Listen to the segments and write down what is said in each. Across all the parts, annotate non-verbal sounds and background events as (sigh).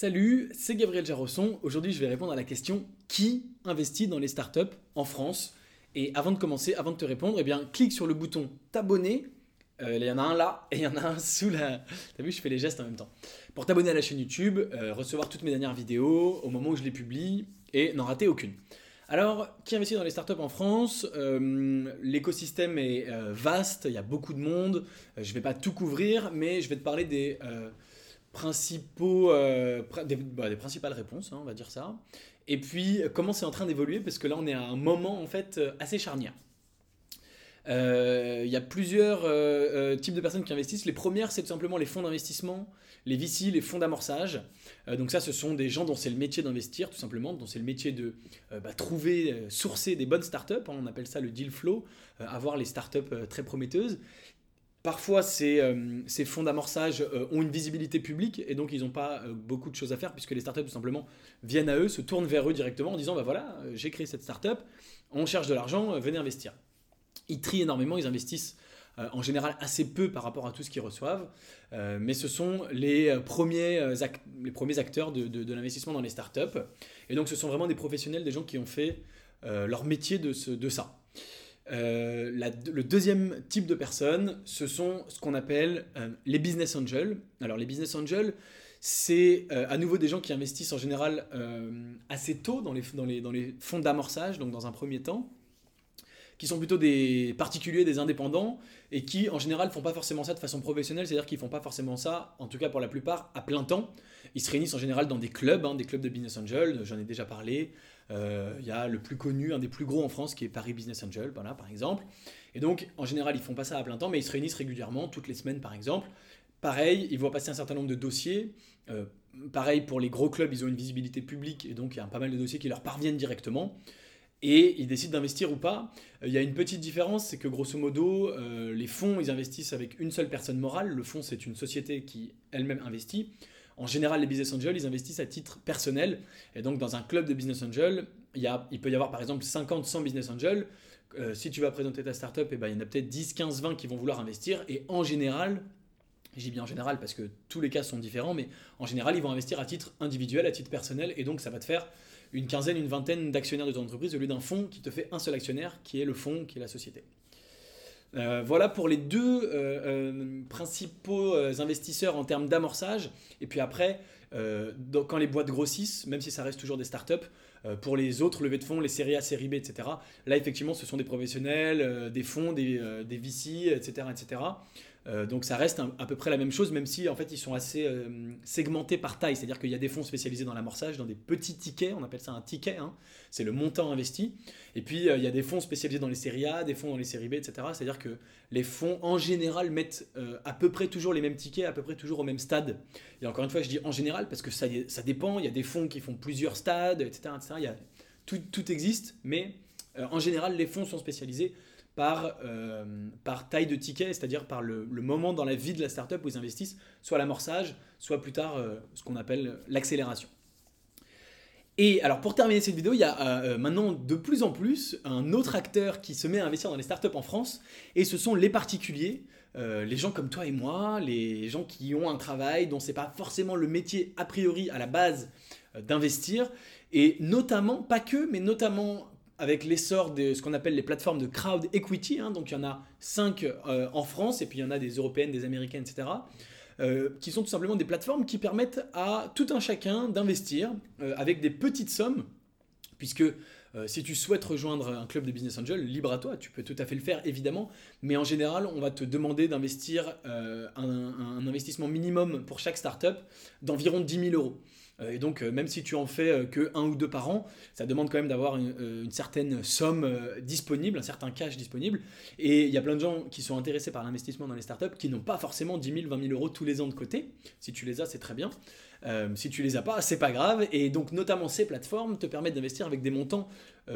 Salut, c'est Gabriel Jarosson. Aujourd'hui, je vais répondre à la question qui investit dans les startups en France? Et avant de commencer, avant de te répondre, eh bien, clique sur le bouton t'abonner. Euh, il y en a un là et il y en a un (laughs) sous la. T'as vu, je fais les gestes en même temps. Pour t'abonner à la chaîne YouTube, euh, recevoir toutes mes dernières vidéos au moment où je les publie et n'en rater aucune. Alors, qui investit dans les startups en France? Euh, L'écosystème est vaste, il y a beaucoup de monde. je ne vais pas tout couvrir, mais je vais te parler des principaux, euh, bah, des, principales réponses, hein, on va dire ça. Et puis, comment c'est en train d'évoluer, parce que là, on est à un moment, en fait, euh, assez charnière. Euh, il y a plusieurs types de personnes qui investissent. Les premières, c'est tout simplement les fonds d'investissement, les VC, les fonds d'amorçage. donc ça, ce sont des gens dont c'est le métier d'investir, tout simplement, dont c'est le métier de bah, trouver, sourcer des bonnes startups. Hein, on appelle ça le deal flow, avoir les startups très prometteuses. Parfois, ces, euh, ces fonds d'amorçage euh, ont une visibilité publique et donc ils n'ont pas euh, beaucoup de choses à faire puisque les startups, tout simplement, viennent à eux, se tournent vers eux directement en disant bah voilà, j'ai créé cette startup, on cherche de l'argent, venez investir. Ils trient énormément, ils investissent en général assez peu par rapport à tout ce qu'ils reçoivent, mais ce sont les premiers, acteurs de, de, l'investissement dans les startups. Et donc ce sont vraiment des professionnels, des gens qui ont fait leur métier de, ce, de ça. Euh, le deuxième type de personnes, ce sont ce qu'on appelle euh, les business angels. Alors les business angels, c'est euh, à nouveau des gens qui investissent en général assez tôt dans les, fonds d'amorçage, donc dans un premier temps, qui sont plutôt des particuliers, des indépendants, et qui en général font pas forcément ça de façon professionnelle, c'est-à-dire qu'ils font pas forcément ça, en tout cas pour la plupart, à plein temps. Ils se réunissent en général dans des clubs, hein, des clubs de business angels, j'en ai déjà parlé, il euh, y a le plus connu, un des plus gros en France, qui est Paris Business Angel, voilà, par exemple. Et donc, en général, ils font pas ça à plein temps, mais ils se réunissent régulièrement, toutes les semaines, par exemple. Pareil, ils voient passer un certain nombre de dossiers. Euh, pareil, pour les gros clubs, ils ont une visibilité publique, et donc il y a pas mal de dossiers qui leur parviennent directement. Et ils décident d'investir ou pas. Euh, il y a une petite différence, c'est que grosso modo, les fonds, ils investissent avec une seule personne morale. Le fonds, c'est une société qui elle-même investit. En général, les business angels, ils investissent à titre personnel. Et donc, dans un club de business angels, il, il peut y avoir par exemple 50, 100 business angels. Euh, si tu vas présenter ta startup, et eh ben, il y en a peut-être 10, 15, 20 qui vont vouloir investir. Et en général, je dis bien en général parce que tous les cas sont différents, mais en général, ils vont investir à titre individuel, à titre personnel. Et donc, ça va te faire une quinzaine, une vingtaine d'actionnaires de ton entreprise au lieu d'un fonds qui te fait un seul actionnaire, qui est le fonds, qui est la société. Euh, voilà pour les deux euh, euh, principaux investisseurs en termes d'amorçage. Et puis après, quand les boîtes grossissent, même si ça reste toujours des startups, pour les autres levées de fonds, les séries A, séries B, etc., là effectivement ce sont des professionnels, des fonds, des, des VC, etc. etc. Euh, donc ça reste à peu près la même chose, même si en fait ils sont assez euh, segmentés par taille. C'est-à-dire qu'il y a des fonds spécialisés dans l'amorçage, dans des petits tickets, on appelle ça un ticket, hein. c'est le montant investi. Et puis euh, il y a des fonds spécialisés dans les séries A, des fonds dans les séries B, etc. C'est-à-dire que les fonds en général mettent à peu près toujours les mêmes tickets, à peu près toujours au même stade. Et encore une fois, je dis en général parce que ça, dépend. Il y a des fonds qui font plusieurs stades, etc. Il y a, tout existe, mais en général les fonds sont spécialisés par, euh, par taille de ticket, c'est-à-dire par le, moment dans la vie de la startup où ils investissent, soit l'amorçage, soit plus tard euh, ce qu'on appelle l'accélération. Et alors pour terminer cette vidéo, il y a euh, maintenant de plus en plus un autre acteur qui se met à investir dans les startups en France, et ce sont les particuliers, les gens comme toi et moi, les gens qui ont un travail dont c'est pas forcément le métier a priori à la base d'investir, et notamment, pas que, mais notamment avec l'essor de ce qu'on appelle les plateformes de crowd equity, hein, donc il y en a 5 euh, en France, et puis il y en a des européennes, des américaines, etc., euh, qui sont tout simplement des plateformes qui permettent à tout un chacun d'investir euh, avec des petites sommes, puisque si tu souhaites rejoindre un club de business angel, libre à toi, tu peux tout à fait le faire évidemment, mais en général, on va te demander d'investir un, un, investissement minimum pour chaque startup d'environ 10 000 euros. Euh, et donc, euh, même si tu en fais euh, que un ou deux par an, ça demande quand même d'avoir une, certaine somme disponible, un certain cash disponible. Et il y a plein de gens qui sont intéressés par l'investissement dans les startups qui n'ont pas forcément 10 000, 20 000 euros tous les ans de côté. Si tu les as, c'est très bien. si tu les as pas, c'est pas grave. Et donc, notamment ces plateformes te permettent d'investir avec des montants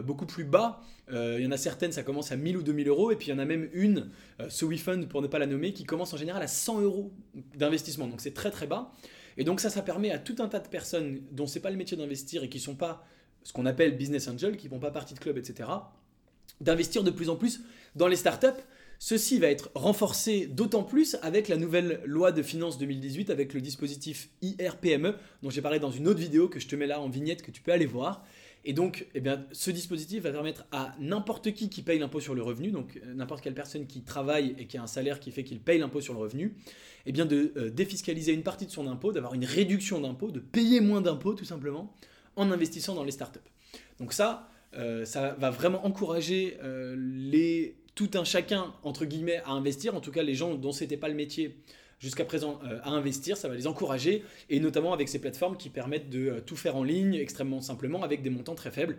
beaucoup plus bas. Il y en a certaines, ça commence à 1000 ou 2000 euros. Et puis, il y en a même une, ce WeFund pour ne pas la nommer, qui commence en général à 100 euros d'investissement. Donc, c'est très très bas. Et donc ça, ça permet à tout un tas de personnes dont c'est pas le métier d'investir et qui sont pas ce qu'on appelle business angel, qui font pas partie de club, etc., d'investir de plus en plus dans les startups Ceci va être renforcé d'autant plus avec la nouvelle loi de finances 2018 avec le dispositif IRPME dont j'ai parlé dans une autre vidéo que je te mets là en vignette que tu peux aller voir. Et donc, eh bien, ce dispositif va permettre à n'importe qui qui paye l'impôt sur le revenu, donc euh, n'importe quelle personne qui travaille et qui a un salaire qui fait qu'il paye l'impôt sur le revenu, eh bien, de euh, défiscaliser une partie de son impôt, d'avoir une réduction d'impôt, de payer moins d'impôts tout simplement, en investissant dans les startups. Donc ça, euh, ça va vraiment encourager les tout un chacun, entre guillemets, à investir, en tout cas les gens dont c'était pas le métier jusqu'à présent euh, à investir, ça va les encourager, et notamment avec ces plateformes qui permettent de euh, tout faire en ligne extrêmement simplement avec des montants très faibles.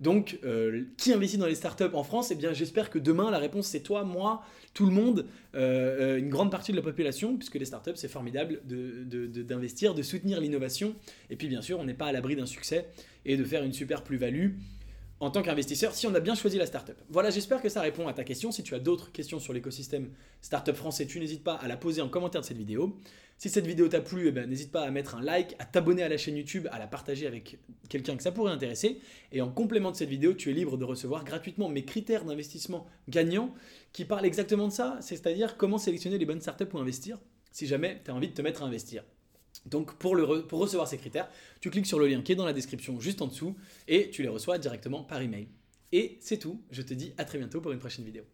Donc, euh, qui investit dans les startups en France? Eh bien, j'espère que demain, la réponse c'est toi, moi, tout le monde, une grande partie de la population, puisque les startups, c'est formidable d'investir, de, de soutenir l'innovation. Et puis, bien sûr, on n'est pas à l'abri d'un succès et de faire une super plus-value en tant qu'investisseur si on a bien choisi la startup. Voilà, j'espère que ça répond à ta question. Si tu as d'autres questions sur l'écosystème startup français, tu n'hésites pas à la poser en commentaire de cette vidéo. Si cette vidéo t'a plu, eh ben, n'hésite pas à mettre un like, à t'abonner à la chaîne YouTube, à la partager avec quelqu'un que ça pourrait intéresser. Et en complément de cette vidéo, tu es libre de recevoir gratuitement mes critères d'investissement gagnants qui parlent exactement de ça, c'est-à-dire comment sélectionner les bonnes startups pour investir si jamais tu as envie de te mettre à investir. Donc pour, recevoir ces critères, tu cliques sur le lien qui est dans la description juste en dessous et tu les reçois directement par email. Et c'est tout, je te dis à très bientôt pour une prochaine vidéo.